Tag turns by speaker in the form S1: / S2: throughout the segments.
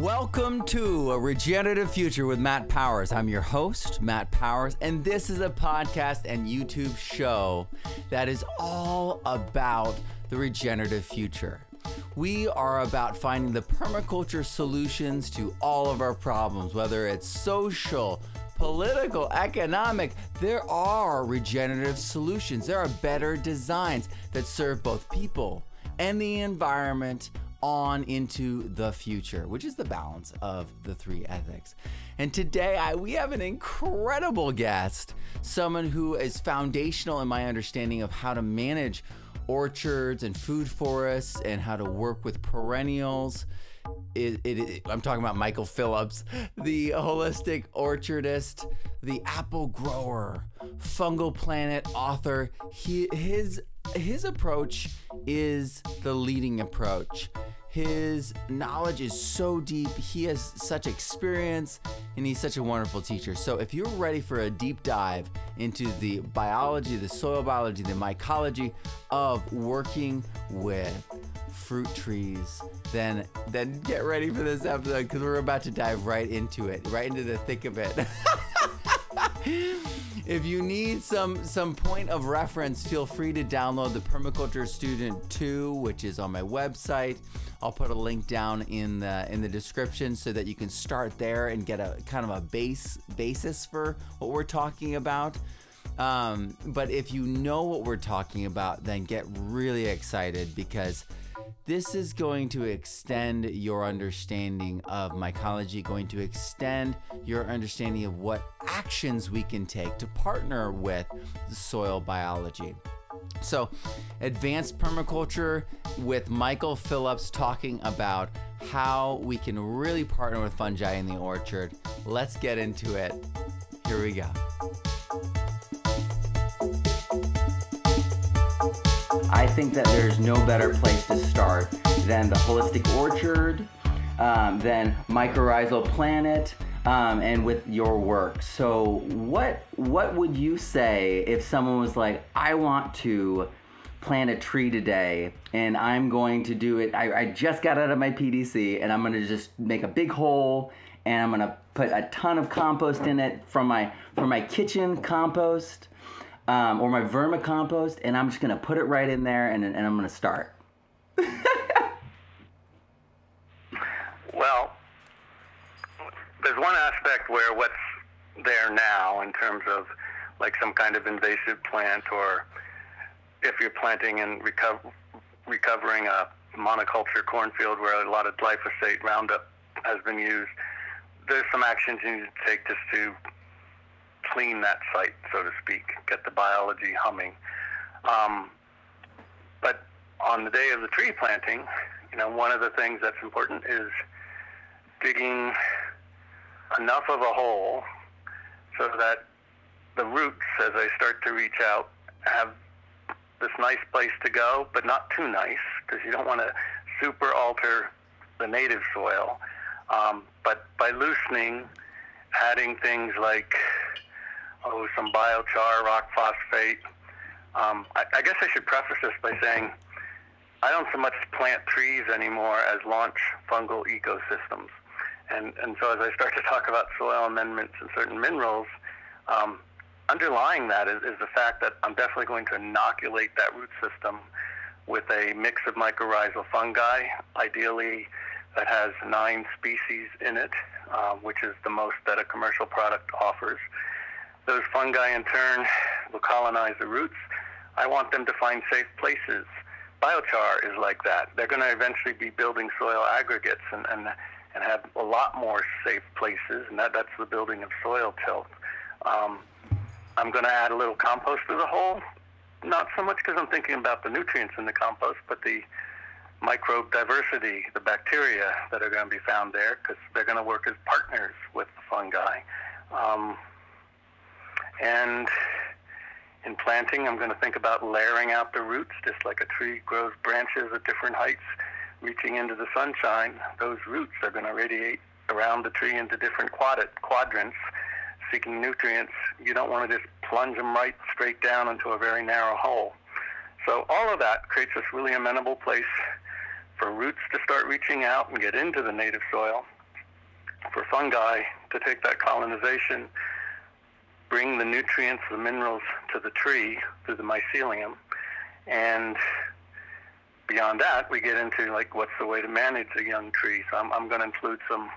S1: Welcome to a regenerative future with Matt Powers. I'm your host, Matt Powers, and this is a podcast and YouTube show that is all about the regenerative future. We are about finding the permaculture solutions to all of our problems, whether it's social, political, economic. There are regenerative solutions. There are better designs that serve both people and the environment on into the future, which is the balance of the three ethics. And today I, we have an incredible guest, someone who is foundational in my understanding of how to manage orchards and food forests and how to work with perennials. It, it, it, I'm talking about Michael Phillips, the holistic orchardist, the apple grower, fungal planet author. He, his his approach is the leading approach. His knowledge is so deep. He has such experience and he's such a wonderful teacher. So, if you're ready for a deep dive into the biology, the soil biology, the mycology of working with fruit trees, then then get ready for this episode because we're about to dive right into it, right into the thick of it. if you need some some point of reference, feel free to download the Permaculture Student 2, which is on my website. I'll put a link down in the in the description so that you can start there and get a kind of a base basis for what we're talking about. Um, but if you know what we're talking about, then get really excited because this is going to extend your understanding of mycology, going to extend your understanding of what actions we can take to partner with soil biology. So, advanced permaculture with Michael Phillips talking about how we can really partner with fungi in the orchard. Let's get into it. Here we go. I think that there's no better place to start than the Holistic Orchard, um, than Mycorrhizal Planet, um, and with your work. So, what what would you say if someone was like, I want to plant a tree today and I'm going to do it. I, I just got out of my PDC and I'm going to just make a big hole and I'm going to put a ton of compost in it from my from my kitchen compost um, or my vermicompost and I'm just to put it right in there and, and I'm to start.
S2: well, there's one aspect where what's there now in terms of like some kind of invasive plant or if you're planting and reco- recovering a monoculture cornfield where a lot of glyphosate Roundup has been used, there's some actions you need to take just to clean that site, so to speak, get the biology humming. Um, but on the day of the tree planting, you know, one of the things that's important is digging enough of a hole so that the roots, as they start to reach out, have this nice place to go, but not too nice because you don't want to super alter the native soil. Um, but by loosening, adding things like oh some biochar, rock phosphate. Um, I, I guess I should preface this by saying I don't so much plant trees anymore as launch fungal ecosystems. And and so as I start to talk about soil amendments and certain minerals, um, underlying that is, is the fact that I'm definitely going to inoculate that root system with a mix of mycorrhizal fungi, ideally that has nine species in it, uh, which is the most that a commercial product offers. Those fungi, in turn, will colonize the roots. I want them to find safe places. Biochar is like that. They're going to eventually be building soil aggregates and, and, and have a lot more safe places, and that, that's the building of soil tilth. Um, I'm going to add a little compost to the hole. Not so much because I'm thinking about the nutrients in the compost, but the microbe diversity, the bacteria that are going to be found there, because they're going to work as partners with the fungi. Um, and in planting, I'm going to think about layering out the roots, just like a tree grows branches at different heights, reaching into the sunshine. Those roots are going to radiate around the tree into different quadrants seeking nutrients, you don't want to just plunge them right straight down into a very narrow hole. So all of that creates this really amenable place for roots to start reaching out and get into the native soil, for fungi to take that colonization, bring the nutrients, the minerals to the tree through the mycelium, and beyond that, we get into like what's the way to manage a young tree. So I'm, I'm going to include some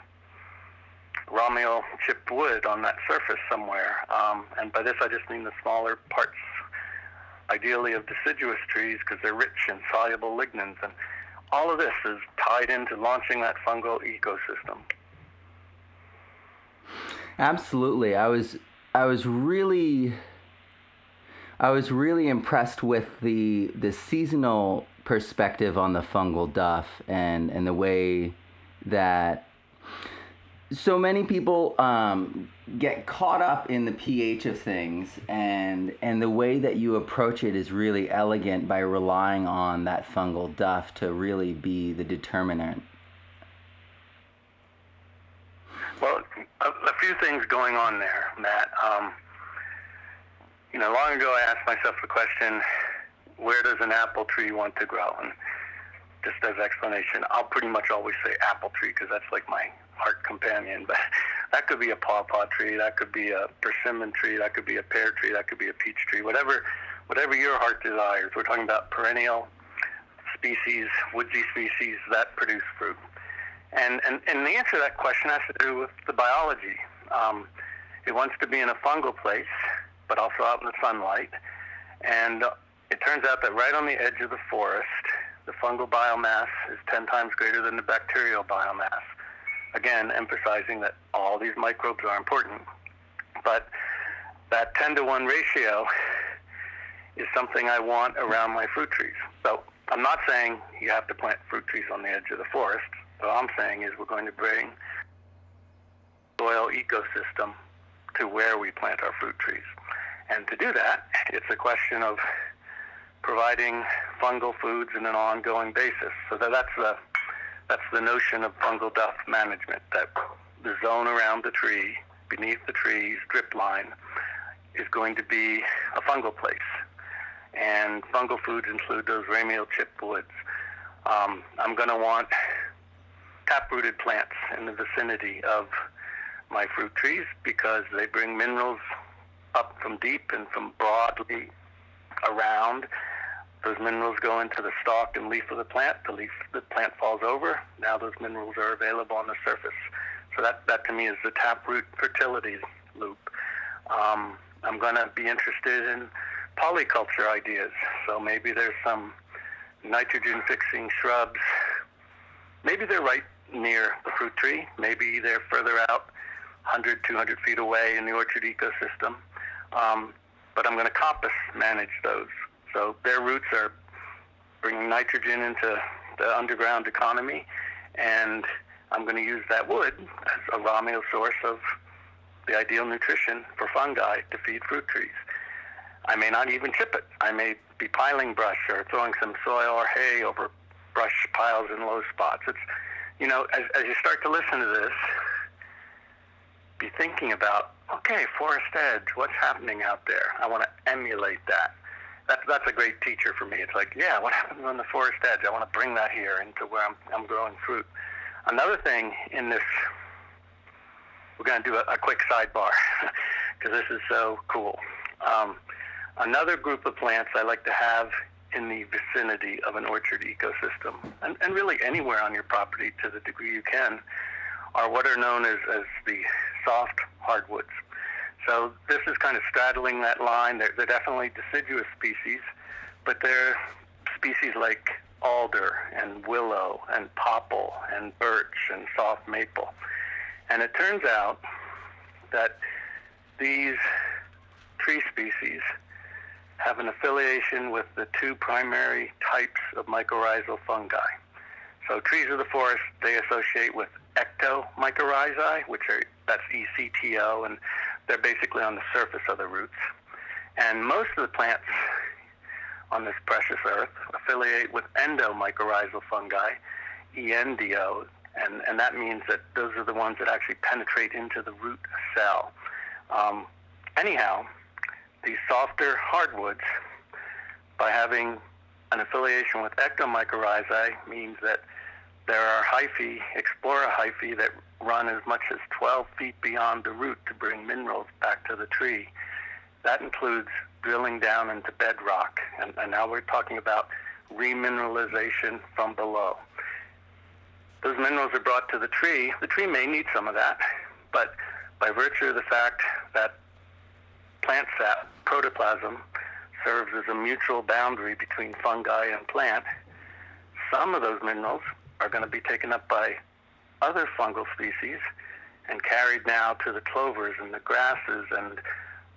S2: ramial chipped wood on that surface somewhere. Um, and by this, I just mean the smaller parts, ideally of deciduous trees, because they're rich in soluble lignins. And all of this is tied into launching that fungal ecosystem.
S1: Absolutely. I was I was really I was really impressed with the the seasonal perspective on the fungal duff and and the way that so many people um, get caught up in the pH of things, and and the way that you approach it is really elegant by relying on that fungal duff to really be the determinant.
S2: Well, a, a few things going on there, Matt. Um, you know, long ago I asked myself the question, where does an apple tree want to grow? And just as explanation, I'll pretty much always say apple tree because that's like my heart companion. But that could be a pawpaw tree, that could be a persimmon tree, that could be a pear tree, that could be a peach tree, whatever, whatever your heart desires. We're talking about perennial species, woodsy species that produce fruit. And, and, and the answer to that question has to do with the biology. Um, it wants to be in a fungal place, but also out in the sunlight. And it turns out that right on the edge of the forest, the fungal biomass is 10 times greater than the bacterial biomass. Again, emphasizing that all these microbes are important. But that 10 to 1 ratio is something I want around my fruit trees. So I'm not saying you have to plant fruit trees on the edge of the forest. What I'm saying is we're going to bring soil ecosystem to where we plant our fruit trees. And to do that, it's a question of providing fungal foods in an ongoing basis. So that, that's the that's the notion of fungal duff management. That the zone around the tree, beneath the tree's drip line, is going to be a fungal place. And fungal foods include those ramial chipwoods. Um, I'm going to want taprooted plants in the vicinity of my fruit trees because they bring minerals up from deep and from broadly around. Those minerals go into the stalk and leaf of the plant. The leaf, the plant falls over. Now those minerals are available on the surface. So that, that to me is the taproot fertility loop. Um, I'm going to be interested in polyculture ideas. So maybe there's some nitrogen fixing shrubs. Maybe they're right near the fruit tree. Maybe they're further out, 100, 200 feet away in the orchard ecosystem. Um, but I'm going to coppice manage those. So their roots are bringing nitrogen into the underground economy, and I'm going to use that wood as a ramial source of the ideal nutrition for fungi to feed fruit trees. I may not even chip it. I may be piling brush or throwing some soil or hay over brush piles in low spots. It's, you know, as, as you start to listen to this, be thinking about, okay, forest edge, what's happening out there? I want to emulate that. That's, that's a great teacher for me. It's like, yeah, what happens on the forest edge? I want to bring that here into where I'm, I'm growing fruit. Another thing in this, we're going to do a, a quick sidebar because this is so cool. Um, another group of plants I like to have in the vicinity of an orchard ecosystem, and, and really anywhere on your property to the degree you can, are what are known as, as the soft hardwoods. So this is kind of straddling that line. They're, they're definitely deciduous species, but they're species like alder and willow and popple and birch and soft maple. And it turns out that these tree species have an affiliation with the two primary types of mycorrhizal fungi. So trees of the forest, they associate with ectomycorrhizae, which are, that's ECTO, and they're basically on the surface of the roots. And most of the plants on this precious earth affiliate with endomycorrhizal fungi, ENDO, and, and that means that those are the ones that actually penetrate into the root cell. Um, anyhow, these softer hardwoods, by having an affiliation with ectomycorrhizae means that there are hyphae, explorer hyphae, that run as much as 12 feet beyond the root to bring minerals back to the tree. That includes drilling down into bedrock, and, and now we're talking about remineralization from below. Those minerals are brought to the tree. The tree may need some of that, but by virtue of the fact that plant sap, protoplasm, serves as a mutual boundary between fungi and plant, some of those minerals are going to be taken up by other fungal species and carried now to the clovers and the grasses and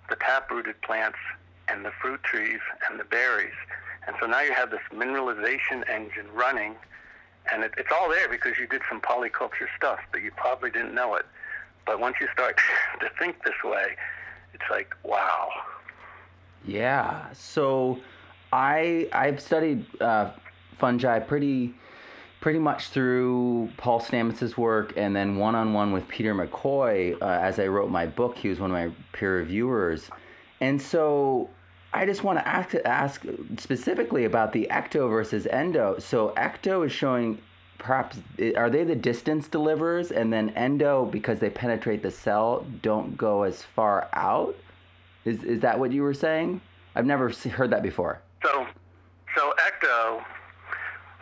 S2: the tap-rooted plants and the fruit trees and the berries. And so now you have this mineralization engine running, and it, it's all there because you did some polyculture stuff, but you probably didn't know it. But once you start to think this way, it's like, wow.
S1: Yeah. So I I've studied uh, fungi pretty pretty much through Paul Stamets's work and then one on one with Peter McCoy uh, as I wrote my book. He was one of my peer reviewers. And so I just want to ask, ask specifically about the ecto versus endo. So ecto is showing perhaps are they the distance deliverers and then endo because they penetrate the cell don't go as far out? Is is that what you were saying? I've never heard that before.
S2: So so ecto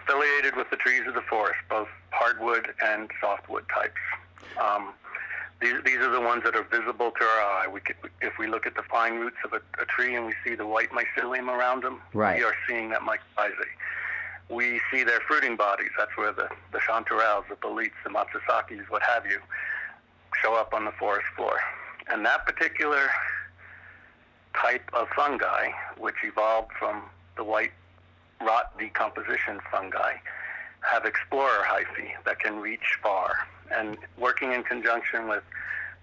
S2: affiliated with the trees of the forest, both hardwood and softwood types. Um, these, these are the ones that are visible to our eye. We could, if we look at the fine roots of a, a tree and we see the white mycelium around them,
S1: right.
S2: we are seeing that mycorrhizae. We see their fruiting bodies. That's where the, the chanterelles, the boletes, the matsutakes, what have you, show up on the forest floor. And that particular type of fungi, which evolved from the white rot decomposition fungi, have explorer hyphae that can reach far and working in conjunction with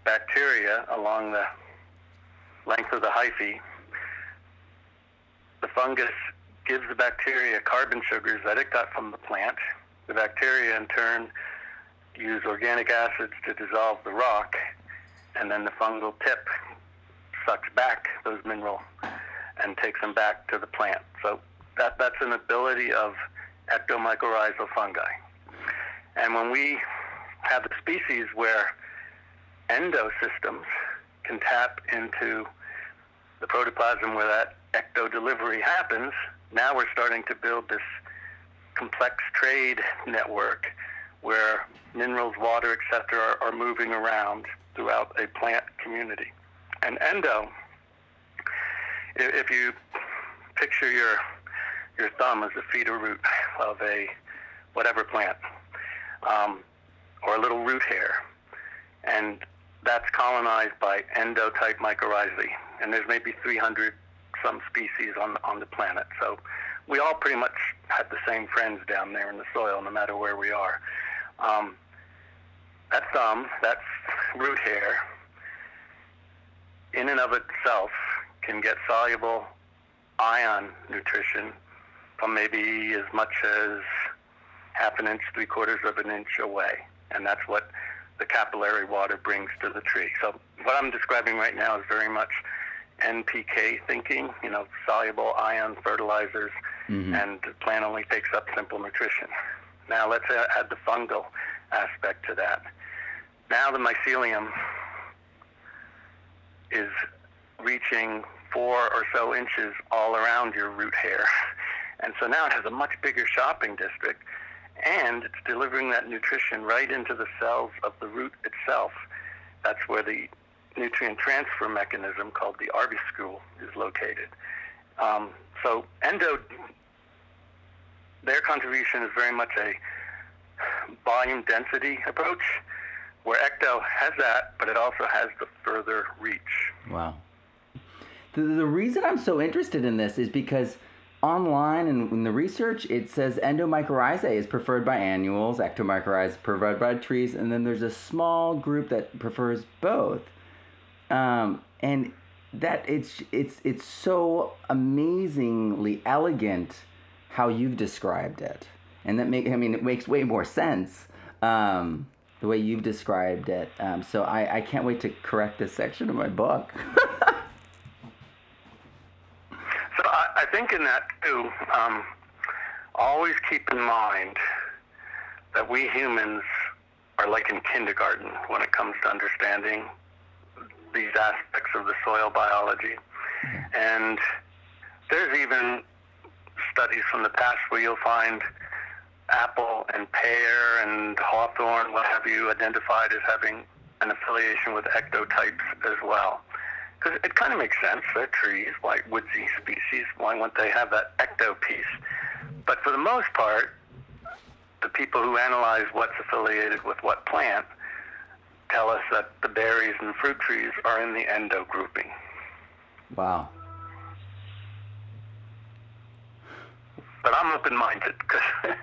S2: bacteria along the length of the hyphae, the fungus gives the bacteria carbon sugars that it got from the plant. The bacteria, in turn, use organic acids to dissolve the rock, and then the fungal tip sucks back those minerals and takes them back to the plant. So that, that's an ability of ectomycorrhizal fungi. And when we have a species where endosystems can tap into the protoplasm where that ecto delivery happens, now we're starting to build this complex trade network where minerals, water, etc., are, are moving around throughout a plant community. And endo, if you picture your your thumb as the feeder root of a whatever plant, um, or a little root hair, and that's colonized by endotype mycorrhizae, and there's maybe 300 some species on on the planet. So we all pretty much have the same friends down there in the soil, no matter where we are. Um, that thumb, that root hair, in and of itself, can get soluble ion nutrition from maybe as much as half an inch, three quarters of an inch away and that's what the capillary water brings to the tree. So what I'm describing right now is very much NPK thinking, you know, soluble ion fertilizers, mm-hmm. and the plant only takes up simple nutrition. Now let's add the fungal aspect to that. Now the mycelium is reaching four or so inches all around your root hair. And so now it has a much bigger shopping district and it's delivering that nutrition right into the cells of the root itself. That's where the nutrient transfer mechanism called the arbuscule is located. Um, so endo, their contribution is very much a volume density approach, where ecto has that, but it also has the further reach.
S1: Wow. The, the reason I'm so interested in this is because online and in the research, it says endomycorrhizae is preferred by annuals, ectomycorrhizae preferred by trees, and then there's a small group that prefers both. Um, and that it's it's it's so amazingly elegant how you've described it, and that make I mean it makes way more sense. Um, the way you've described it. Um, so I, I can't wait to correct this section of my book.
S2: So I think in that too, um, always keep in mind that we humans are like in kindergarten when it comes to understanding these aspects of the soil biology. And there's even studies from the past where you'll find apple and pear and hawthorn, what have you, identified as having an affiliation with ectotypes as well. Because it kind of makes sense. They're trees, like woodsy species. Why wouldn't they have that ecto piece? But for the most part, the people who analyze what's affiliated with what plant tell us that the berries and fruit trees are in the endo grouping.
S1: Wow.
S2: But I'm open-minded because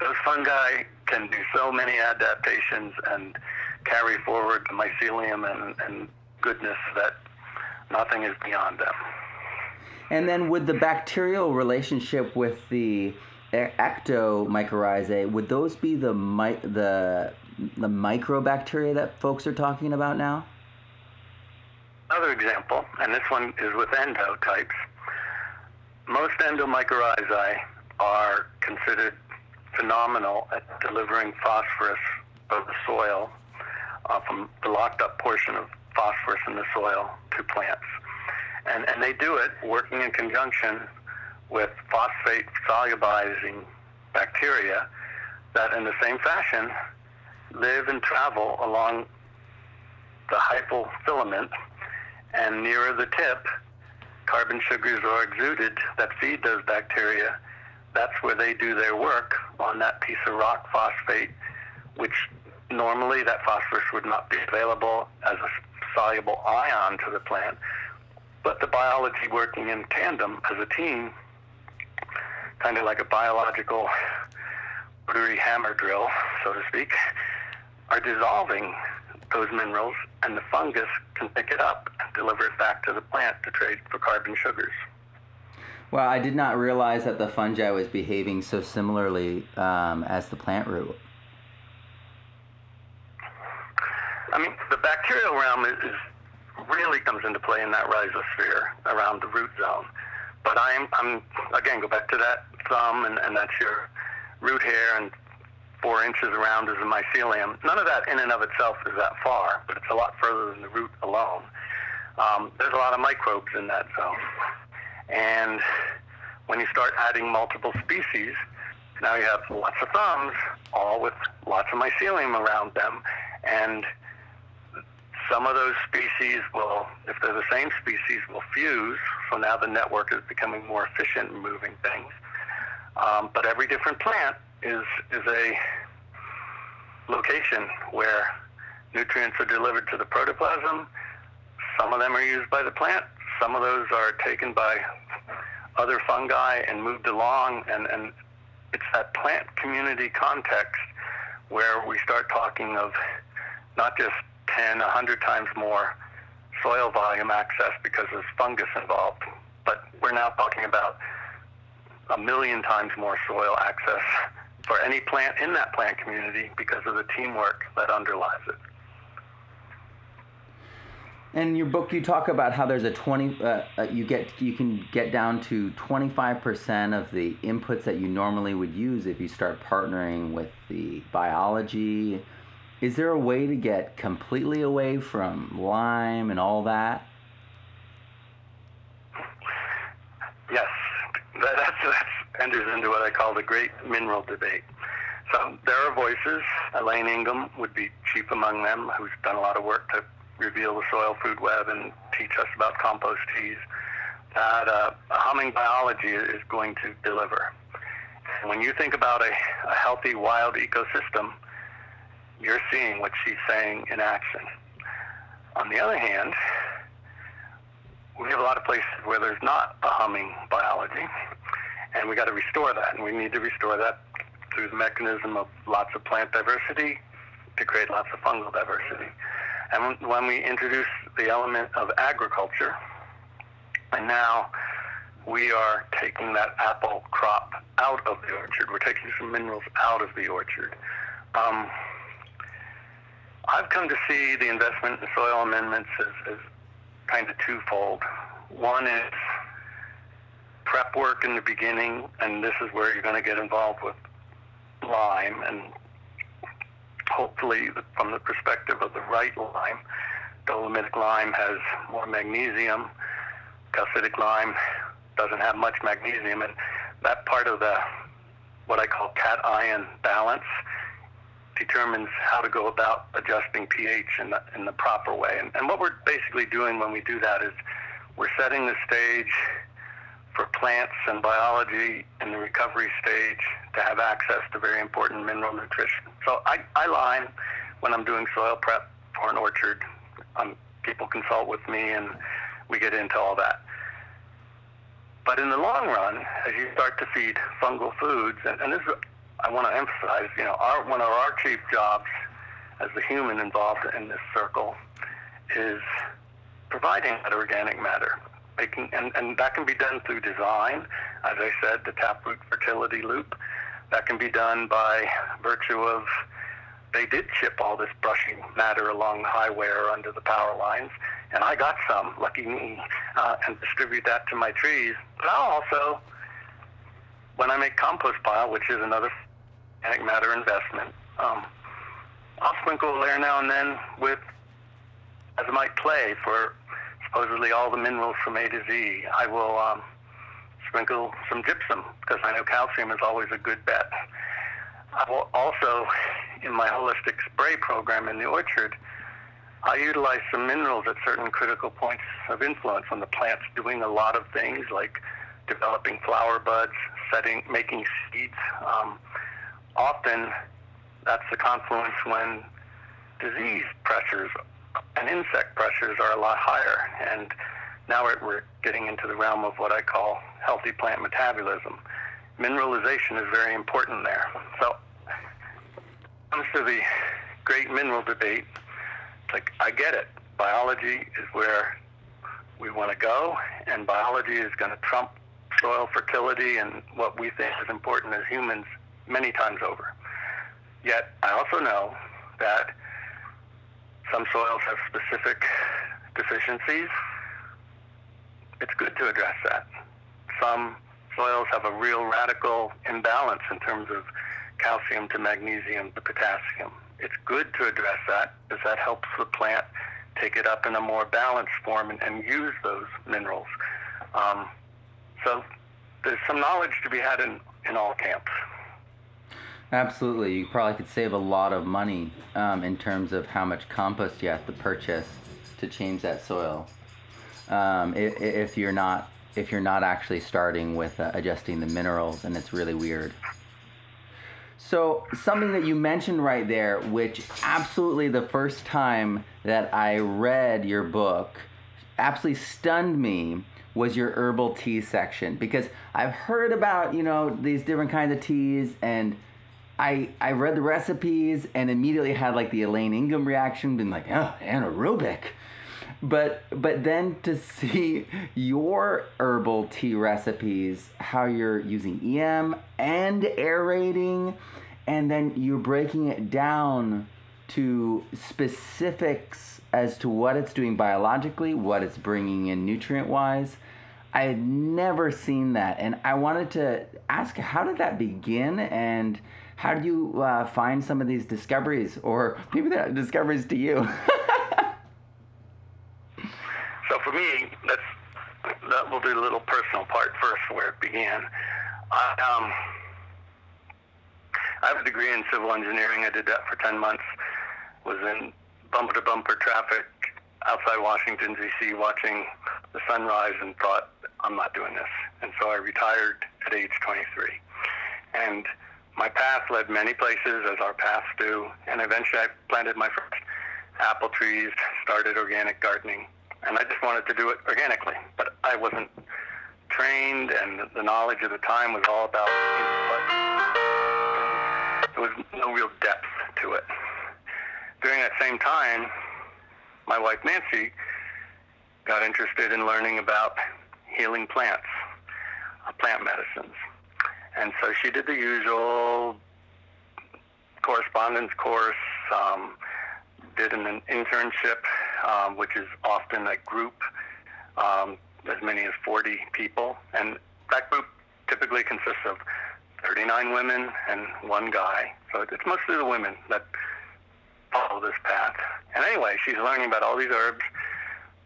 S2: those fungi can do so many adaptations and carry forward the mycelium and, and goodness that nothing is beyond them.
S1: And then with the bacterial relationship with the ectomycorrhizae, would those be the the the microbacteria that folks are talking about now?
S2: Another example, and this one is with endotypes. Most endomycorrhizae are considered phenomenal at delivering phosphorus of the soil uh, from the locked up portion of phosphorus in the soil to plants. And, and they do it working in conjunction with phosphate solubilizing bacteria that, in the same fashion, live and travel along the hypofilament, and nearer the tip, carbon sugars are exuded that feed those bacteria. That's where they do their work on that piece of rock phosphate, which normally that phosphorus would not be available as a soluble ion to the plant. But the biology working in tandem as a team, kind of like a biological rotary hammer drill, so to speak, are dissolving those minerals, and the fungus can pick it up and deliver it back to the plant to trade for carbon sugars.
S1: Well, I did not realize that the fungi was behaving so similarly um, as the plant root.
S2: I mean, the bacterial realm is, is really comes into play in that rhizosphere around the root zone. But I'm, I'm again, go back to that thumb, and, and that's your root hair, and four inches around is the mycelium. None of that in and of itself is that far, but it's a lot further than the root alone. Um, there's a lot of microbes in that zone. And when you start adding multiple species, now you have lots of thumbs, all with lots of mycelium around them. And some of those species will, if they're the same species, will fuse. So now the network is becoming more efficient in moving things. Um, but every different plant is is a location where nutrients are delivered to the protoplasm. Some of them are used by the plant. Some of those are taken by other fungi and moved along. And, and it's that plant community context where we start talking of not just 10, 100 times more soil volume access because there's fungus involved, but we're now talking about a million times more soil access for any plant in that plant community because of the teamwork that underlies it.
S1: In your book, you talk about how there's a 20, uh, uh, you get, you can get down to 25% of the inputs that you normally would use if you start partnering with the biology. Is there a way to get completely away from lime and all that?
S2: Yes, that's, that's enters into what I call the great mineral debate. So there are voices. Elaine Ingham would be chief among them, who's done a lot of work to reveal the soil food web and teach us about compost teas. That uh, humming biology is going to deliver. When you think about a, a healthy wild ecosystem, you're seeing what she's saying in action. On the other hand, we have a lot of places where there's not a humming biology and we got to restore that, and we need to restore that through the mechanism of lots of plant diversity to create lots of fungal diversity. And when we introduce the element of agriculture, and now we are taking that apple crop out of the orchard. We're taking some minerals out of the orchard. Um, I've come to see the investment in soil amendments as, as kind of twofold. One is prep work in the beginning, and this is where you're going to get involved with lime, and hopefully from the perspective of the right lime. Dolomitic lime has more magnesium. Calcitic lime doesn't have much magnesium, and that part of the what I call cation balance determines how to go about adjusting pH in the, in the proper way. And, and what we're basically doing when we do that is we're setting the stage for plants and biology in the recovery stage to have access to very important mineral nutrition. So I, I lime when I'm doing soil prep for an orchard. Um, people consult with me and we get into all that. But in the long run, as you start to feed fungal foods, and, and this is, I want to emphasize, you know, our, one of our chief jobs as the human involved in this circle is providing that organic matter. Making, and, and that can be done through design, as I said, the taproot fertility loop. That can be done by virtue of they did chip all this brushy matter along the highway or under the power lines, and I got some, lucky me, uh, and distribute that to my trees. But I'll also, when I make compost pile, which is another organic matter investment, um, I'll sprinkle a layer now and then with, as I might play for supposedly all the minerals from A to Z. I will um, sprinkle some gypsum because I know calcium is always a good bet. I will also, in my holistic spray program in the orchard, I utilize some minerals at certain critical points of influence on the plant's doing a lot of things like developing flower buds, setting, making seeds. Um, often that's the confluence when disease pressures and insect pressures are a lot higher. And now we're, getting into the realm of what I call healthy plant metabolism. Mineralization is very important there. So, comes to the great mineral debate, like I get it. Biology is where we want to go, and biology is going to trump soil fertility and what we think is important as humans many times over. Yet I also know that some soils have specific deficiencies. It's good to address that. Some soils have a real radical imbalance in terms of calcium to magnesium to potassium. It's good to address that because that helps the plant take it up in a more balanced form and, and use those minerals. Um, so there's some knowledge to be had in, in all camps.
S1: Absolutely. You probably could save a lot of money um, in terms of how much compost you have to purchase to change that soil. Um, if, if, you're not if you're not actually starting with uh, adjusting the minerals and it's really weird. So something that you mentioned right there, which absolutely the first time that I read your book absolutely stunned me was your herbal tea section because I've heard about, you know, these different kinds of teas and I I read the recipes and immediately had like the Elaine Ingham reaction, been like, oh, anaerobic. But but then to see your herbal tea recipes, how you're using EM and aerating, and then you're breaking it down to specifics as to what it's doing biologically, what it's bringing in nutrient wise. I had never seen that, and I wanted to ask, how did that begin, and how do you uh, find some of these discoveries, or maybe they're discoveries to you?
S2: so for me, that's that will do a little personal part first, where it began. I, um, I have a degree in civil engineering. I did that for ten months. Was in bumper to bumper traffic outside Washington D.C. watching the sunrise, and thought I'm not doing this. And so I retired at age 23. And my path led many places, as our paths do, and eventually I planted my first apple trees, started organic gardening, and I just wanted to do it organically. But I wasn't trained, and the knowledge of the time was all about input. There was no real depth to it. During that same time, my wife Nancy got interested in learning about healing plants, uh, plant medicines. And so she did the usual correspondence course, um, did an internship, um, which is often a group, um, as many as 40 people. And that group typically consists of 39 women and one guy. So it's mostly the women that follow this path. And anyway, she's learning about all these herbs,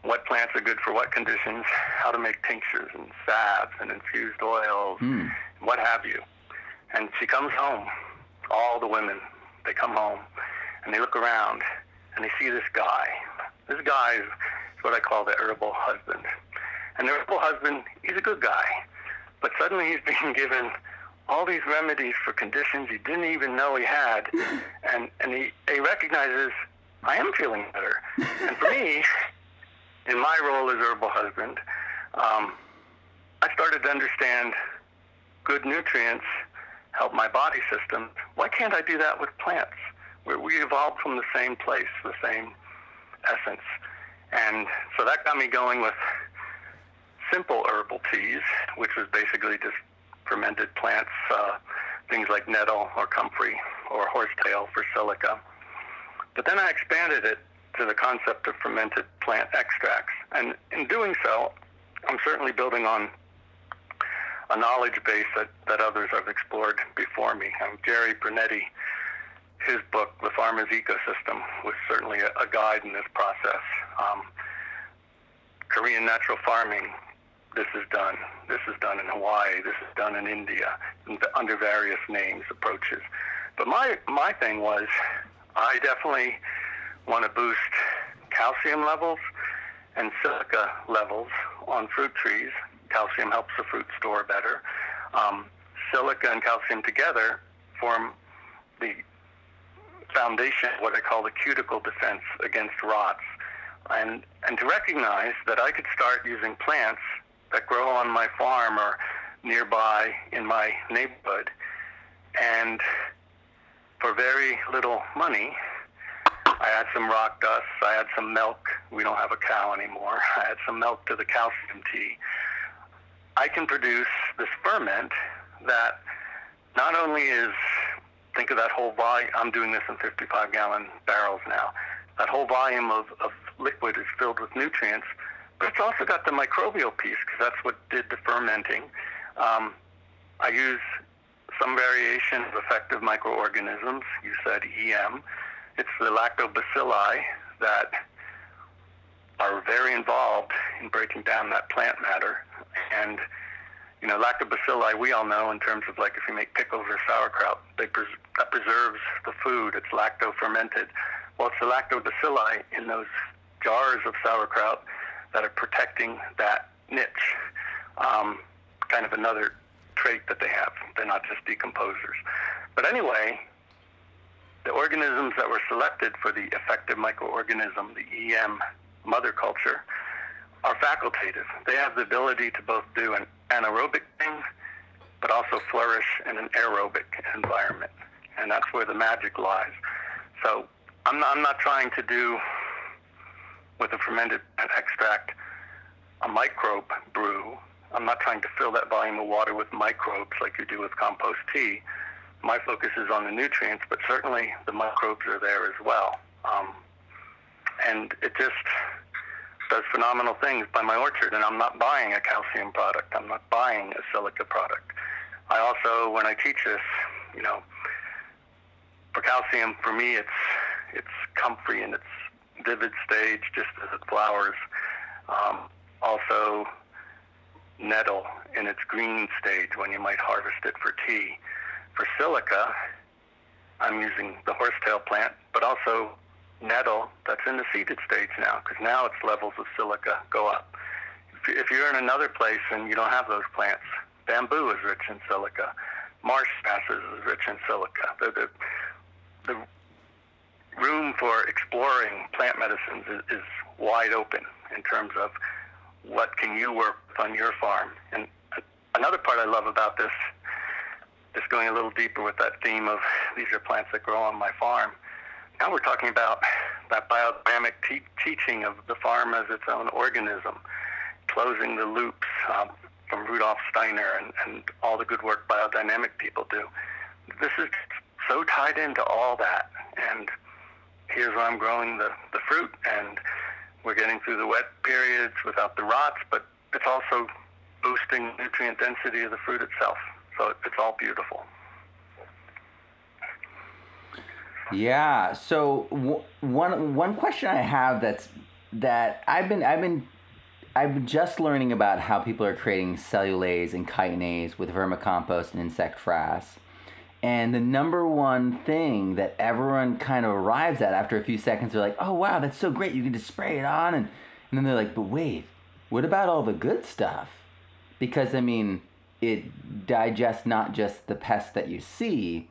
S2: what plants are good for what conditions, how to make tinctures and salves and infused oils, mm. what have you. And she comes home, all the women, they come home and they look around and they see this guy. This guy is what I call the herbal husband. And the herbal husband, he's a good guy. But suddenly he's being given all these remedies for conditions he didn't even know he had, and and he, he recognizes I am feeling better. And for me, in my role as herbal husband, um, I started to understand good nutrients help my body system. Why can't I do that with plants? we we evolved from the same place, the same essence. And so that got me going with simple herbal teas, which was basically just fermented plants, uh, things like nettle or comfrey or horsetail for silica. But then I expanded it to the concept of fermented plant extracts. And in doing so, I'm certainly building on a knowledge base that, that others have explored before me. Um, Jerry Brunetti, his book, The Farm as Ecosystem, was certainly a, a guide in this process. Um, Korean natural farming this is done. This is done in Hawaii. This is done in India under various names, approaches. But my my thing was, I definitely want to boost calcium levels and silica levels on fruit trees. Calcium helps the fruit store better. Um, silica and calcium together form the foundation, what I call the cuticle defense against rots. And, and to recognize that I could start using plants that grow on my farm or nearby in my neighborhood. And for very little money, I had some rock dust, I had some milk. We don't have a cow anymore. I had some milk to the calcium tea. I can produce this ferment that not only is, think of that whole volume, I'm doing this in 55 gallon barrels now. That whole volume of, of liquid is filled with nutrients but it's also got the microbial piece because that's what did the fermenting. Um, I use some variation of effective microorganisms. You said EM. It's the lactobacilli that are very involved in breaking down that plant matter. And, you know, lactobacilli, we all know in terms of like if you make pickles or sauerkraut, they pres- that preserves the food. It's lacto fermented. Well, it's the lactobacilli in those jars of sauerkraut that are protecting that niche. Um, kind of another trait that they have. They're not just decomposers. But anyway, the organisms that were selected for the effective microorganism, the EM mother culture, are facultative. They have the ability to both do an anaerobic thing, but also flourish in an aerobic environment. And that's where the magic lies. So I'm not, I'm not trying to do with a fermented extract, a microbe brew. I'm not trying to fill that volume of water with microbes like you do with compost tea. My focus is on the nutrients, but certainly the microbes are there as well. Um, and it just does phenomenal things by my orchard. And I'm not buying a calcium product. I'm not buying a silica product. I also, when I teach this, you know, for calcium, for me, it's it's comfrey and it's vivid stage, just as it flowers. Um, also, nettle in its green stage when you might harvest it for tea. For silica, I'm using the horsetail plant, but also nettle that's in the seeded stage now, because now its levels of silica go up. If you're in another place and you don't have those plants, bamboo is rich in silica. Marsh grasses is rich in silica. The, the, the room for exploring plant medicines is, is wide open in terms of what can you work on your farm. And uh, another part I love about this, just going a little deeper with that theme of these are plants that grow on my farm. Now we're talking about that biodynamic te- teaching of the farm as its own organism, closing the loops um, from Rudolf Steiner and, and all the good work biodynamic people do. This is so tied into all that. And here's where I'm growing the, the fruit, and we're getting through the wet periods without the rots, but it's also boosting boosting nutrient density of the fruit itself. So it's all beautiful.
S1: Yeah. So w- one one question I have that's that I've been I've been I'm just learning about how people are creating cellulase and chitinase with vermicompost and insect frass. And the number one thing that everyone kind of arrives at after a few seconds, they're like, oh, wow, that's so great. You can just spray it on. And, and then they're like, but wait, what about all the good stuff? Because, I mean, it digests not just the pests that you see,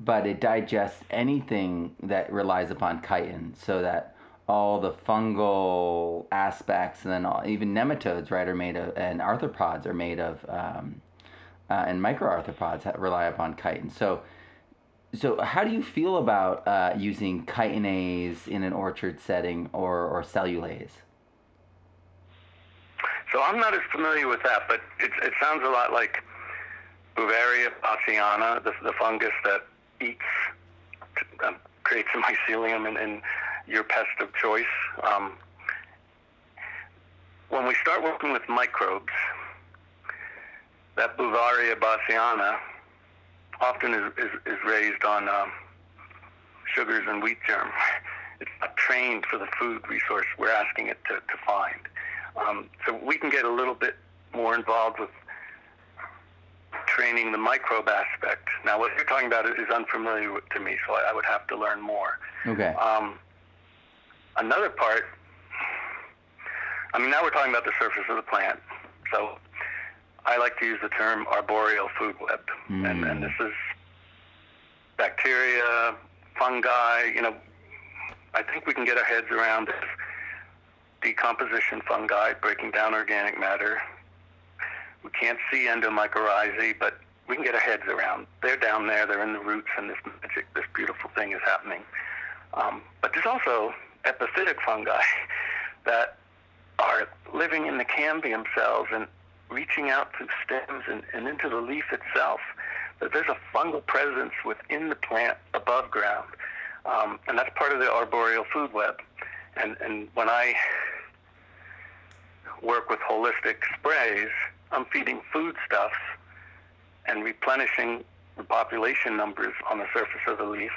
S1: but it digests anything that relies upon chitin so that all the fungal aspects and then all, even nematodes right are made of and arthropods are made of um, uh, and microarthropods rely upon chitin. So so how do you feel about uh, using chitinase in an orchard setting or, or cellulase
S2: so i'm not as familiar with that but it, it sounds a lot like Beauveria bassiana, the, the fungus that eats, um, creates a mycelium and, and your pest of choice. Um, when we start working with microbes, that Beauveria bassiana often is, is, is raised on um, sugars and wheat germ. It's not trained for the food resource we're asking it to, to find. Um, so we can get a little bit more involved with training the microbe aspect. Now, what you're talking about is unfamiliar to me, so I would have to learn more.
S1: Okay.
S2: Um, another part, I mean, now we're talking about the surface of the plant. So I like to use the term arboreal food web. Mm. And, and this is bacteria, fungi, you know, I think we can get our heads around this decomposition fungi, breaking down organic matter. We can't see endomycorrhizae, but we can get our heads around. They're down there, they're in the roots, and this magic, this beautiful thing is happening. Um, but there's also epiphytic fungi that are living in the cambium cells and reaching out through stems and, and into the leaf itself. That there's a fungal presence within the plant above ground. Um, and that's part of the arboreal food web. And, and when I work with holistic sprays, I'm feeding foodstuffs and replenishing the population numbers on the surface of the leaf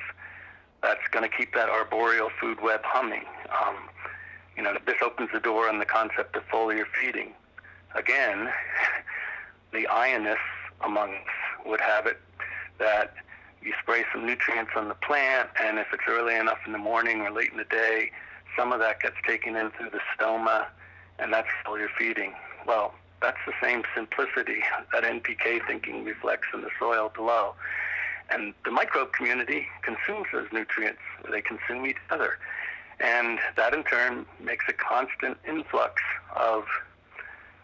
S2: that's going to keep that arboreal food web humming. Um, you know, this opens the door on the concept of foliar feeding. Again, the ionists among us would have it that you spray some nutrients on the plant, and if it's early enough in the morning or late in the day, some of that gets taken in through the stoma, and that's how you're feeding. Well, that's the same simplicity that NPK thinking reflects in the soil below. And the microbe community consumes those nutrients. They consume each other. And that in turn makes a constant influx of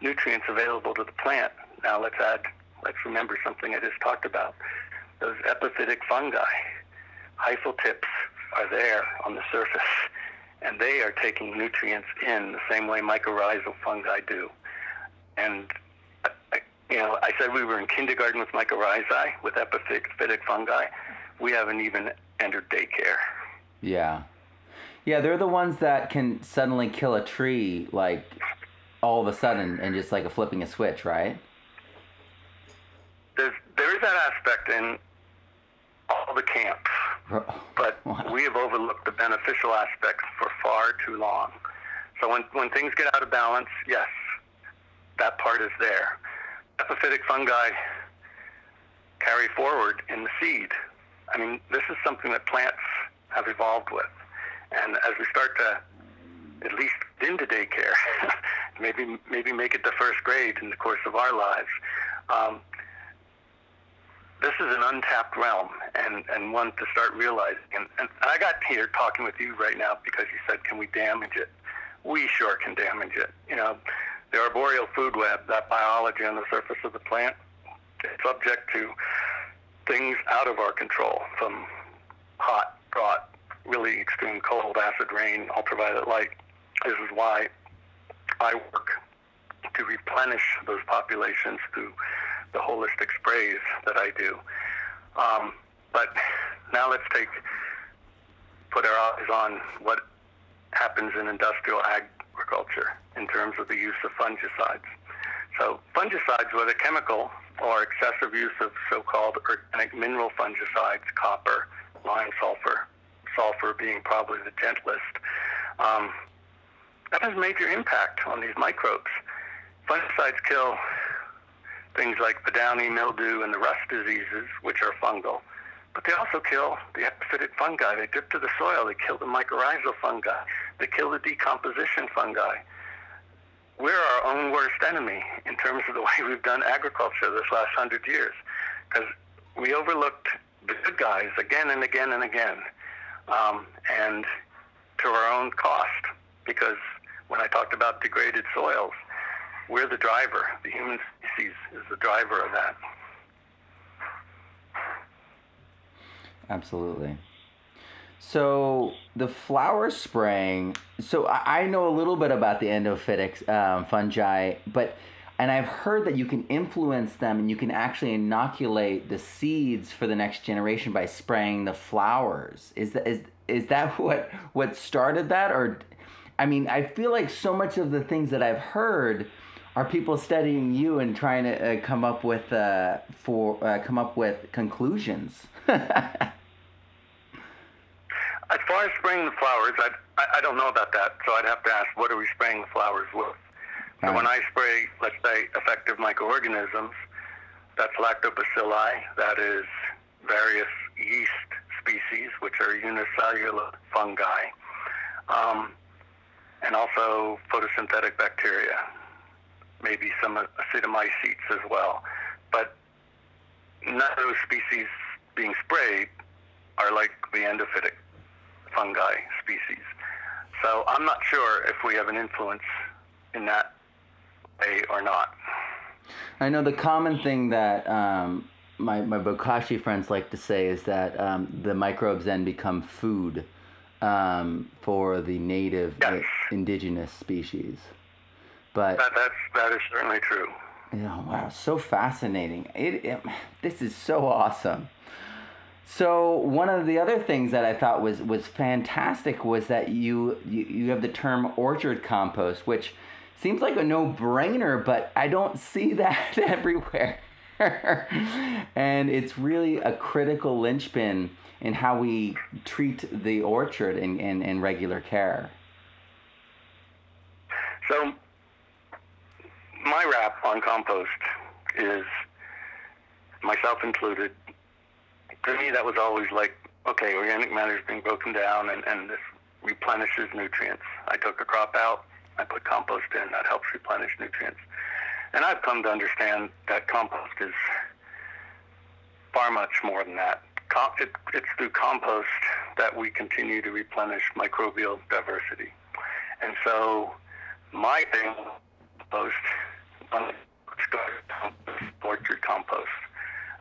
S2: nutrients available to the plant. Now let's add, let's remember something I just talked about. Those epiphytic fungi, hyphal tips are there on the surface, and they are taking nutrients in the same way mycorrhizal fungi do. And uh, you know, I said we were in kindergarten with mycorrhizae, with epiphytic fungi. We haven't even entered daycare.
S1: Yeah. Yeah, they're the ones that can suddenly kill a tree, like all of a sudden, and just like a flipping a switch, right?
S2: There's there is that aspect in all the camps, but wow. we have overlooked the beneficial aspects for far too long. So when when things get out of balance, yes, that part is there epiphytic fungi carry forward in the seed. I mean, this is something that plants have evolved with. And as we start to at least get into daycare, maybe maybe make it to first grade in the course of our lives, um, this is an untapped realm and, and one to start realizing. And, and I got here talking with you right now because you said, can we damage it? We sure can damage it. You know, the arboreal food web, that biology on the surface of the plant, it's subject to things out of our control, from hot, drought, really extreme cold, acid rain, ultraviolet light. This is why I work to replenish those populations through the holistic sprays that I do. Um, but now let's take put our eyes on what happens in industrial agriculture in terms of the use of fungicides. So fungicides, whether chemical or excessive use of so-called organic mineral fungicides, copper, lime sulfur, sulfur being probably the gentlest, um, that has major impact on these microbes. Fungicides kill things like the downy mildew and the rust diseases, which are fungal, but they also kill the epiphytic fungi. They dip to the soil. They kill the mycorrhizal fungi. They kill the decomposition fungi. We're our own worst enemy in terms of the way we've done agriculture this last hundred years, because we overlooked the good guys again and again and again, um, and to our own cost. Because when I talked about degraded soils, we're the driver. The human species is the driver of that.
S1: Absolutely. So the flower spraying. So I, I know a little bit about the endophytic um, fungi, but and I've heard that you can influence them and you can actually inoculate the seeds for the next generation by spraying the flowers. Is that is is that what what started that or I mean, I feel like so much of the things that I've heard are people studying you and trying to uh, come up with uh, for uh, come up with conclusions.
S2: As far as spraying the flowers, I, I don't know about that, so I'd have to ask, what are we spraying the flowers with? So when I spray, let's say, effective microorganisms, that's lactobacilli, that is various yeast species, which are unicellular fungi, um, and also photosynthetic bacteria, maybe some actinomycetes as well. But none of those species being sprayed are like the endophytic fungi species. So I'm not sure if we have an influence in that way or not.
S1: I know the common thing that um, my, my Bokashi friends like to say is that um, the microbes then become food um, for the native
S2: yes.
S1: indigenous species. But
S2: that, that's, that is certainly true.
S1: Yeah, wow, so fascinating. It, it, this is so awesome. So one of the other things that I thought was was fantastic was that you you, you have the term orchard compost, which seems like a no-brainer, but I don't see that everywhere. and it's really a critical linchpin in how we treat the orchard in, in, in regular care.
S2: So my rap on compost is myself included to me, that was always like, okay, organic matter is being broken down and, and this replenishes nutrients. I took a crop out, I put compost in, that helps replenish nutrients. And I've come to understand that compost is far much more than that. It, it's through compost that we continue to replenish microbial diversity. And so my thing, compost, orchard compost.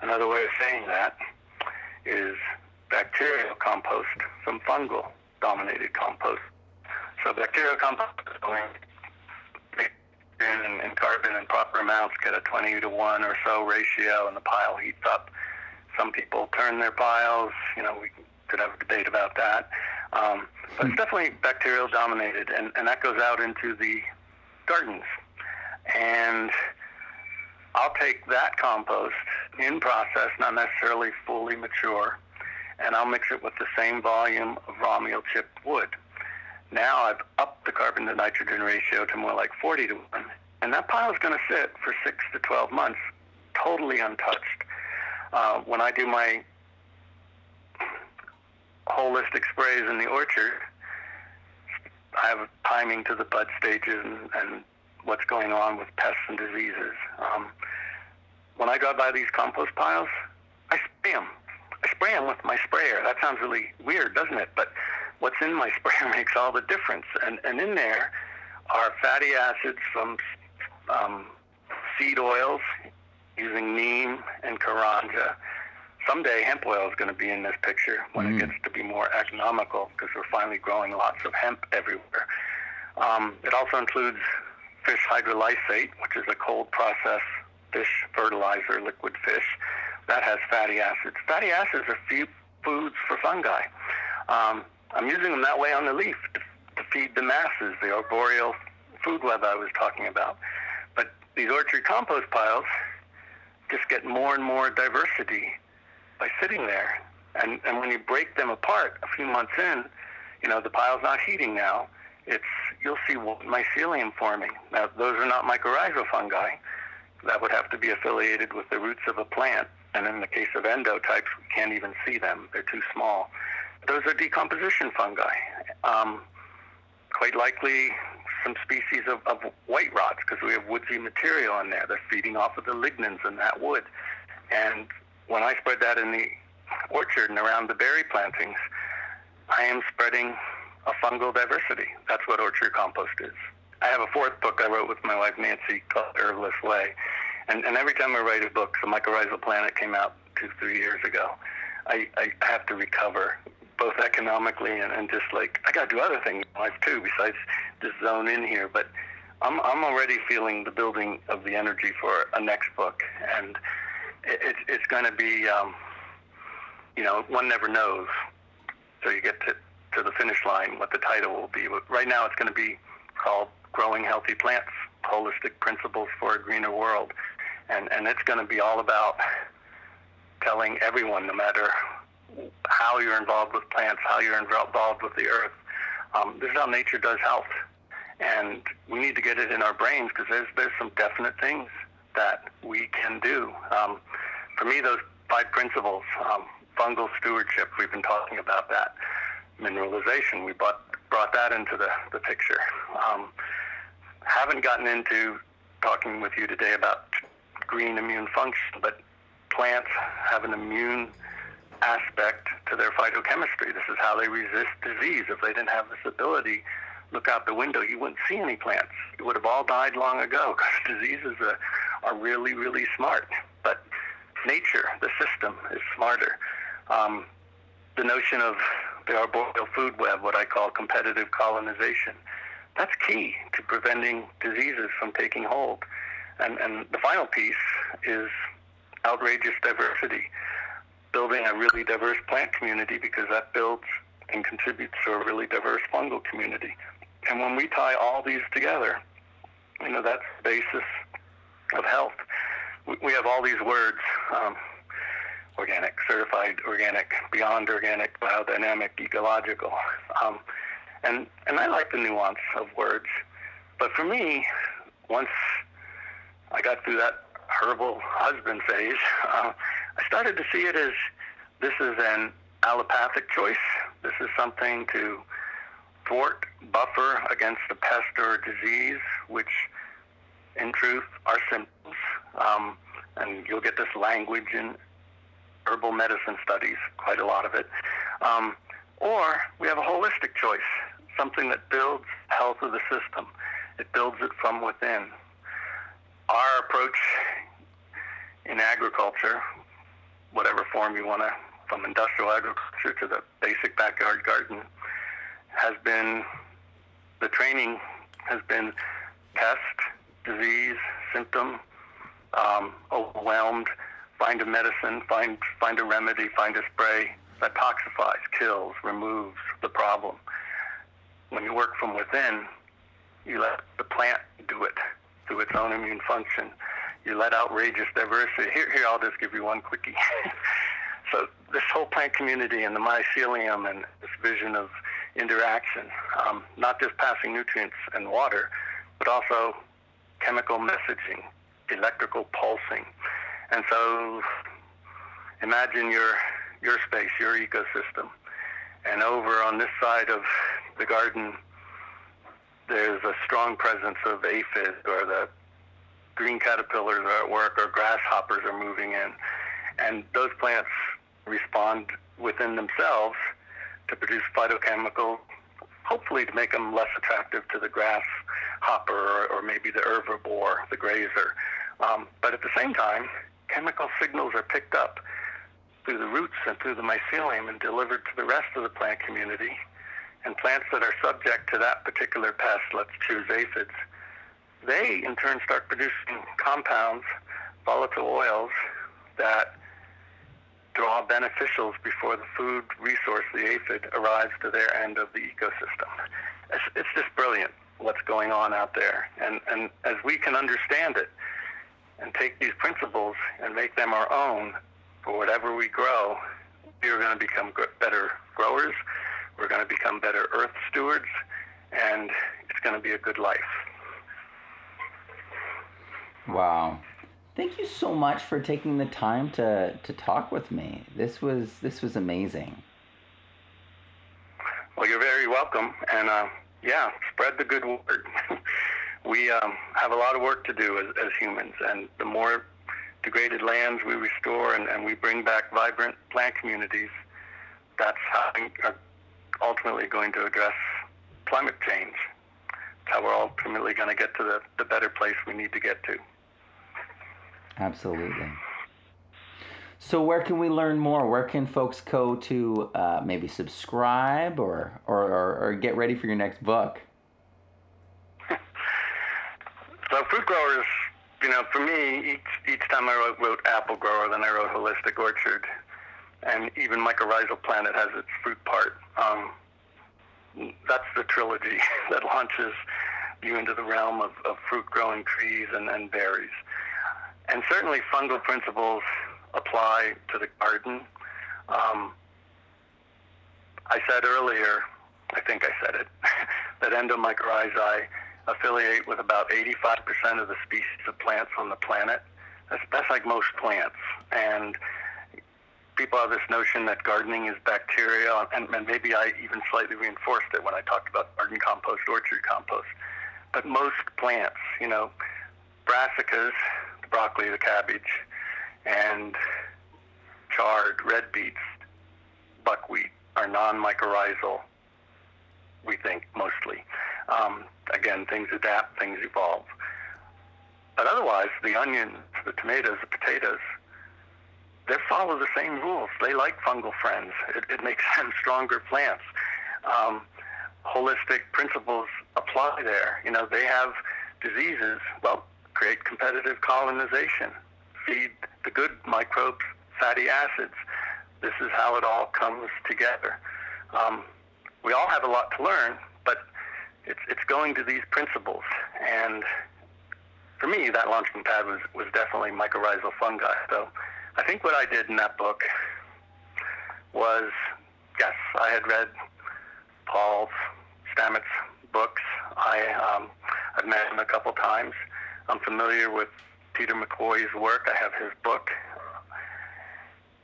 S2: Another way of saying that is bacterial compost from fungal dominated compost. So bacterial compost is going in and carbon in proper amounts, get a 20 to 1 or so ratio, and the pile heats up. Some people turn their piles. You know, we could have a debate about that. Um, but it's definitely bacterial dominated, and, and that goes out into the gardens. And I'll take that compost in process, not necessarily fully mature, and I'll mix it with the same volume of ramial chipped wood. Now I've upped the carbon to nitrogen ratio to more like 40 to 1, and that pile is going to sit for 6 to 12 months totally untouched. Uh, when I do my holistic sprays in the orchard, I have timing to the bud stages and, and what's going on with pests and diseases. Um, when I go by these compost piles, I spray them. I spray them with my sprayer. That sounds really weird, doesn't it? But what's in my sprayer makes all the difference. And, and in there are fatty acids from um, seed oils using neem and karanja. Someday hemp oil is going to be in this picture when mm. it gets to be more economical because we're finally growing lots of hemp everywhere. Um, it also includes fish hydrolysate, which is a cold process fish fertilizer, liquid fish, that has fatty acids. Fatty acids are few foods for fungi. Um, I'm using them that way on the leaf to, to feed the masses, the arboreal food web I was talking about. But these orchard compost piles just get more and more diversity by sitting there. And, and when you break them apart a few months in, you know, the pile's not heating now. It's, you'll see mycelium forming. Now, those are not mycorrhizal fungi. That would have to be affiliated with the roots of a plant. And in the case of endotypes, we can't even see them. They're too small. Those are decomposition fungi. Um, quite likely some species of, of white rots because we have woodsy material in there. They're feeding off of the lignins in that wood. And when I spread that in the orchard and around the berry plantings, I am spreading a fungal diversity. That's what orchard compost is. I have a fourth book I wrote with my wife Nancy called Herbalist's Way. And, and every time I write a book, The Mycorrhizal Planet came out two, three years ago, I, I have to recover both economically and, and just like I got to do other things in life too besides just zone in here. But I'm I'm already feeling the building of the energy for a next book, and it, it it's going to be um, you know one never knows. So you get to to the finish line what the title will be. But right now it's going to be called Growing Healthy Plants: Holistic Principles for a Greener World, and and it's going to be all about telling everyone, no matter how you're involved with plants, how you're involved with the earth. Um, this is how nature does health, and we need to get it in our brains because there's there's some definite things that we can do. Um, for me, those five principles: um, fungal stewardship. We've been talking about that. Mineralization. We brought brought that into the the picture. Um, haven't gotten into talking with you today about green immune function, but plants have an immune aspect to their phytochemistry. This is how they resist disease. If they didn't have this ability, look out the window, you wouldn't see any plants. You would have all died long ago because diseases are, are really, really smart. But nature, the system, is smarter. Um, the notion of the arboreal food web, what I call competitive colonization, that's key to preventing diseases from taking hold. And, and the final piece is outrageous diversity building a really diverse plant community because that builds and contributes to a really diverse fungal community. And when we tie all these together, you know, that's the basis of health. We have all these words, um, organic, certified organic, beyond organic, biodynamic, ecological. Um, and, and I like the nuance of words. But for me, once I got through that herbal husband phase, uh, I started to see it as this is an allopathic choice. This is something to thwart, buffer against a pest or a disease, which in truth are symptoms. Um, and you'll get this language in herbal medicine studies, quite a lot of it. Um, or we have a holistic choice, something that builds health of the system. It builds it from within. Our approach in agriculture, whatever form you want to, from industrial agriculture to the basic backyard garden, has been the training has been pest, disease, symptom, um, overwhelmed, find a medicine, find find a remedy, find a spray that toxifies, kills, removes the problem. When you work from within, you let the plant do it through its own immune function you let outrageous diversity. Here, here I'll just give you one quickie. so this whole plant community and the mycelium and this vision of interaction, um, not just passing nutrients and water, but also chemical messaging, electrical pulsing. And so imagine your, your space, your ecosystem. And over on this side of the garden, there's a strong presence of aphids or the green caterpillars are at work or grasshoppers are moving in. And those plants respond within themselves to produce phytochemicals, hopefully to make them less attractive to the grasshopper or, or maybe the herbivore, the grazer. Um, but at the same time, chemical signals are picked up through the roots and through the mycelium and delivered to the rest of the plant community. And plants that are subject to that particular pest, let's choose aphids, they in turn start producing compounds, volatile oils, that draw beneficials before the food resource, the aphid, arrives to their end of the ecosystem. It's, it's just brilliant what's going on out there. And, and as we can understand it, and take these principles and make them our own for whatever we grow, we are going to become better growers. We're going to become better earth stewards, and it's going to be a good life.
S1: Wow. Thank you so much for taking the time to, to talk with me. This was this was amazing.
S2: Well, you're very welcome, and uh, yeah, spread the good word. we um, have a lot of work to do as, as humans, and the more degraded lands we restore and, and we bring back vibrant plant communities, that's how we are ultimately going to address climate change. It's how we're ultimately going to get to the, the better place we need to get to.
S1: Absolutely. So where can we learn more? Where can folks go to uh, maybe subscribe or, or, or get ready for your next book?
S2: So fruit growers, you know, for me, each each time I wrote, wrote apple grower, then I wrote holistic orchard, and even mycorrhizal planet has its fruit part. Um, that's the trilogy that launches you into the realm of, of fruit growing trees and, and berries. And certainly fungal principles apply to the garden. Um, I said earlier, I think I said it, that endomycorrhizae affiliate with about 85% of the species of plants on the planet. That's, like most plants. And people have this notion that gardening is bacteria, and, and maybe I even slightly reinforced it when I talked about garden compost, orchard compost. But most plants, you know, brassicas, the broccoli, the cabbage, and chard, red beets, buckwheat are non-mycorrhizal, we think, mostly. Um, again, things adapt, things evolve. But otherwise, the onions, the tomatoes, the potatoes, they follow the same rules. They like fungal friends. It, it makes them stronger plants. Um, holistic principles apply there. You know, they have diseases. Well, create competitive colonization, feed the good microbes fatty acids. This is how it all comes together. Um, we all have a lot to learn, it's it's going to these principles. And for me, that launching pad was was definitely mycorrhizal fungi. So I think what I did in that book was yes, I had read Paul Stamets' books. I um, I've met him a couple times. I'm familiar with Peter McCoy's work. I have his book.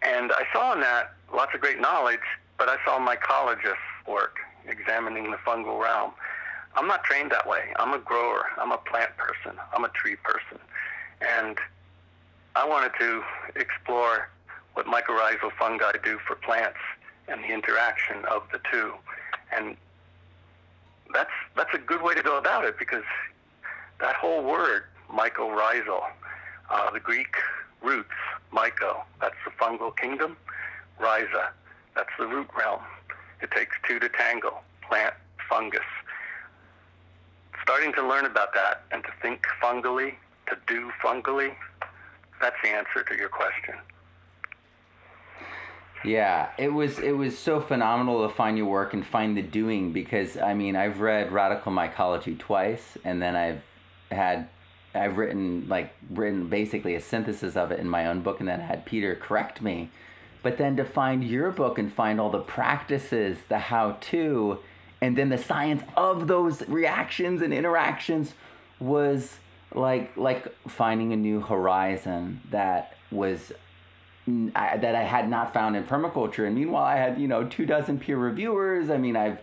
S2: And I saw in that lots of great knowledge, but I saw mycologist's work examining the fungal realm. I'm not trained that way. I'm a grower. I'm a plant person. I'm a tree person. And I wanted to explore what mycorrhizal fungi do for plants and the interaction of the two. And that's that's a good way to go about it because that whole word, mycorrhizal, uh, the Greek roots, myco, that's the fungal kingdom, rhiza, that's the root realm. It takes two to tangle, plant, fungus. Starting to learn about that and to think fungally, to do fungally, that's the answer to your question.
S1: Yeah, it was it was so phenomenal to find your work and find the doing because I mean I've read Radical Mycology twice and then I've had I've written like written basically a synthesis of it in my own book and then had Peter correct me. But then to find your book and find all the practices, the how to, and then the science of those reactions and interactions was like like finding a new horizon that was I, that I had not found in permaculture. And meanwhile, I had you know two dozen peer reviewers. I mean, I've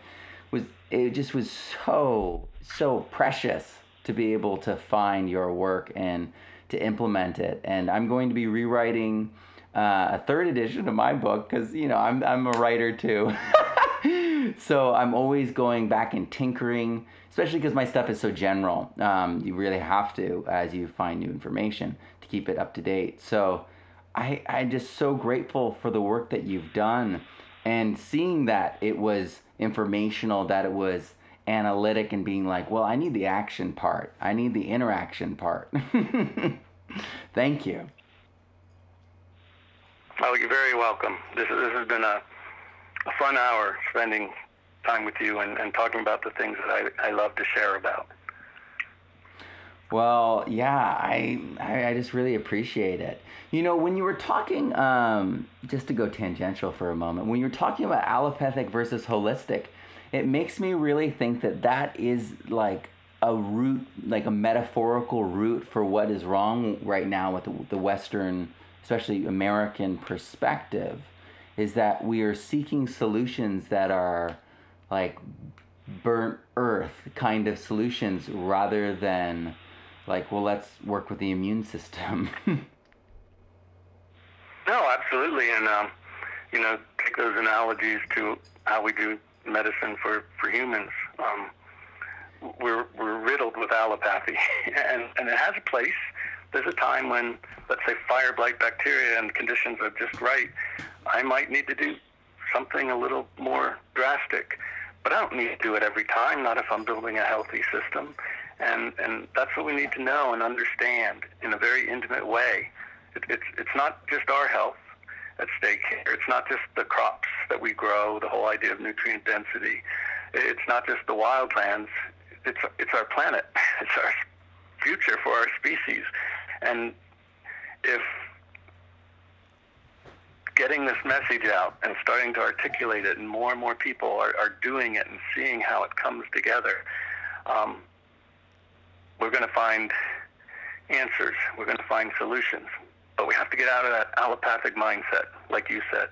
S1: was it just was so so precious to be able to find your work and to implement it. And I'm going to be rewriting uh, a third edition of my book because you know I'm I'm a writer too. so I'm always going back and tinkering, especially because my stuff is so general. Um, you really have to as you find new information to keep it up to date. So I I'm just so grateful for the work that you've done and seeing that it was informational, that it was analytic and being like, well, I need the action part. I need the interaction part. Thank you.
S2: Oh, you're very welcome. This, this has been a, a fun hour spending time with you and, and talking about the things that I, I love to share about.
S1: Well, yeah, I, I, just really appreciate it. You know, when you were talking, um, just to go tangential for a moment, when you're talking about allopathic versus holistic, it makes me really think that that is like a root, like a metaphorical root for what is wrong right now with the Western, especially American perspective, is that we are seeking solutions that are like burnt earth kind of solutions rather than like, well, let's work with the immune system.
S2: no, absolutely. And, um, you know, take those analogies to how we do medicine for, for humans. Um, we're, we're riddled with allopathy, and, and it has a place. There's a time when, let's say, fire blight bacteria and conditions are just right. I might need to do something a little more drastic, but I don't need to do it every time, not if I'm building a healthy system. And, and that's what we need to know and understand in a very intimate way. It, it's, it's not just our health at stake here. It's not just the crops that we grow, the whole idea of nutrient density. It's not just the wildlands it's it's our planet. It's our future for our species, and if getting this message out and starting to articulate it, and more and more people are, are doing it and seeing how it comes together, um, we're going to find answers. We're going to find solutions. But we have to get out of that allopathic mindset, like you said.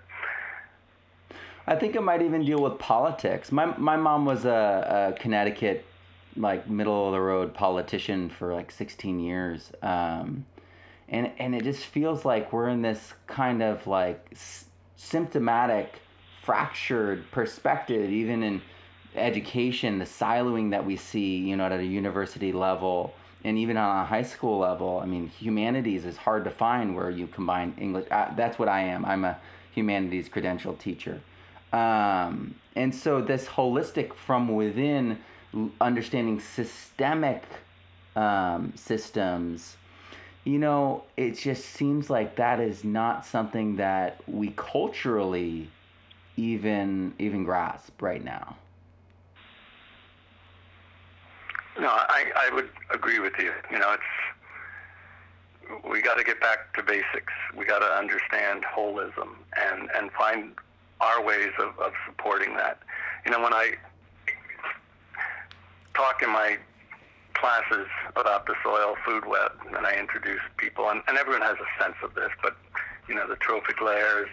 S1: I think it might even deal with politics. My my mom was a, a Connecticut like middle of the road politician for like 16 years. Um, and, and it just feels like we're in this kind of like s- symptomatic, fractured perspective, even in education, the siloing that we see, you know, at a university level and even on a high school level. I mean, humanities is hard to find where you combine English. That's what I am. I'm a humanities credential teacher. Um, and so this holistic from within understanding systemic um, systems, you know, it just seems like that is not something that we culturally even even grasp right now.
S2: No, I, I would agree with you. You know, it's we got to get back to basics. We got to understand holism and and find our ways of, of supporting that. You know, when I talk in my classes about the soil food web, and I introduce people, and, and everyone has a sense of this, but you know the trophic layers,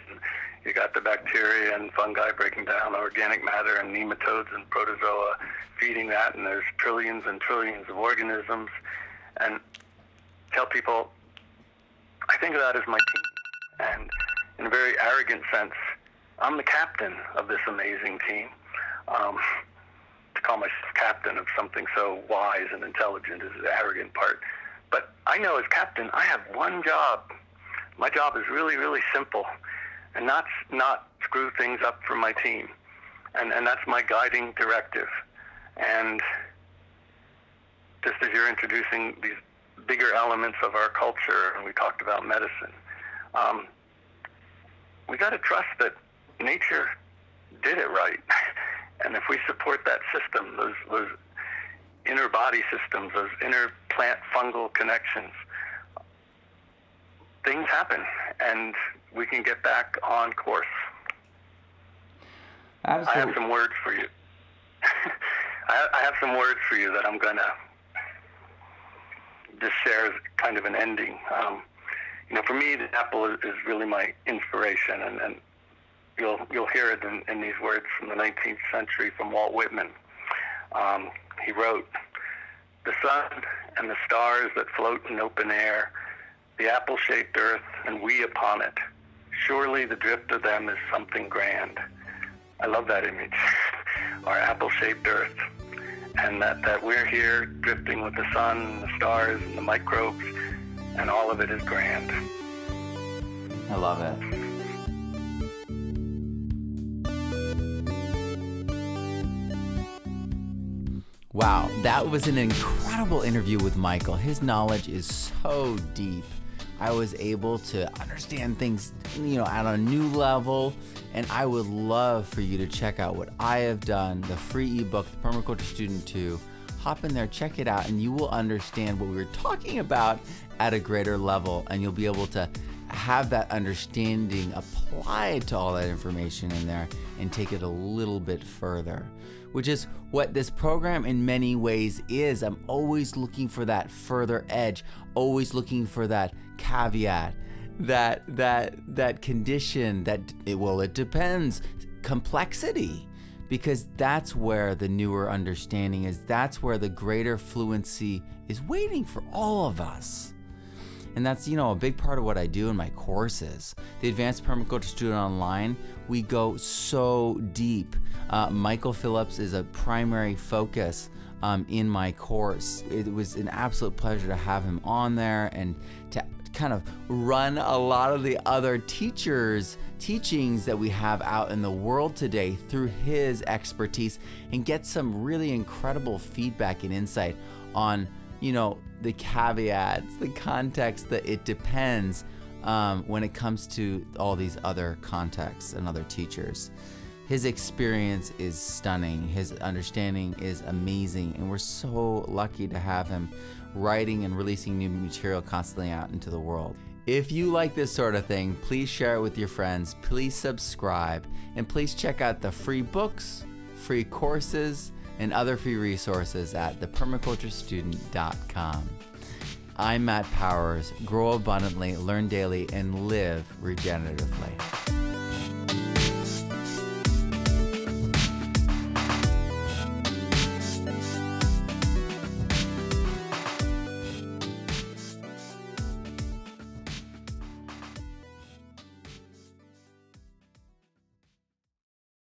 S2: you got the bacteria and fungi breaking down organic matter, and nematodes and protozoa feeding that, and there's trillions and trillions of organisms, and tell people, I think of that as my team, and in a very arrogant sense, I'm the captain of this amazing team. Um, call myself captain of something so wise and intelligent is the arrogant part. But I know as captain, I have one job. My job is really, really simple, and not not screw things up for my team, and and that's my guiding directive. And just as you're introducing these bigger elements of our culture, and we talked about medicine, um, we got to trust that nature did it right. And if we support that system, those, those inner body systems, those inner plant fungal connections, things happen and we can get back on course.
S1: Absolutely.
S2: I have some words for you. I have some words for you that I'm going to just share as kind of an ending. Um, you know, for me, the apple is, is really my inspiration, and, and you'll you'll hear it in, in these words from the 19th century from Walt Whitman. Um, he wrote, "The sun and the stars that float in open air, the apple-shaped earth, and we upon it. Surely the drift of them is something grand." I love that image. Our apple-shaped earth, and that that we're here drifting with the sun and the stars and the microbes, and all of it is grand.
S1: I love it. Wow, that was an incredible interview with Michael. His knowledge is so deep. I was able to understand things, you know, at a new level. And I would love for you to check out what I have done, the free ebook, the Permaculture Student 2. hop in there, check it out, and you will understand what we were talking about at a greater level, and you'll be able to have that understanding applied to all that information in there and take it a little bit further, which is what this program in many ways is. I'm always looking for that further edge, always looking for that caveat, that that that condition that it well it depends complexity because that's where the newer understanding is that's where the greater fluency is waiting for all of us and that's, you know, a big part of what I do in my courses. The Advanced Permaculture Student Online, we go so deep. Uh, Michael Phillips is a primary focus um, in my course. It was an absolute pleasure to have him on there and to kind of run a lot of the other teachers' teachings that we have out in the world today through his expertise and get some really incredible feedback and insight on you know, the caveats, the context that it depends um, when it comes to all these other contexts and other teachers. His experience is stunning. His understanding is amazing. And we're so lucky to have him writing and releasing new material constantly out into the world. If you like this sort of thing, please share it with your friends. Please subscribe. And please check out the free books, free courses, and other free resources at thepermaculturestudent.com. I'm Matt Powers. Grow abundantly, learn daily, and live regeneratively.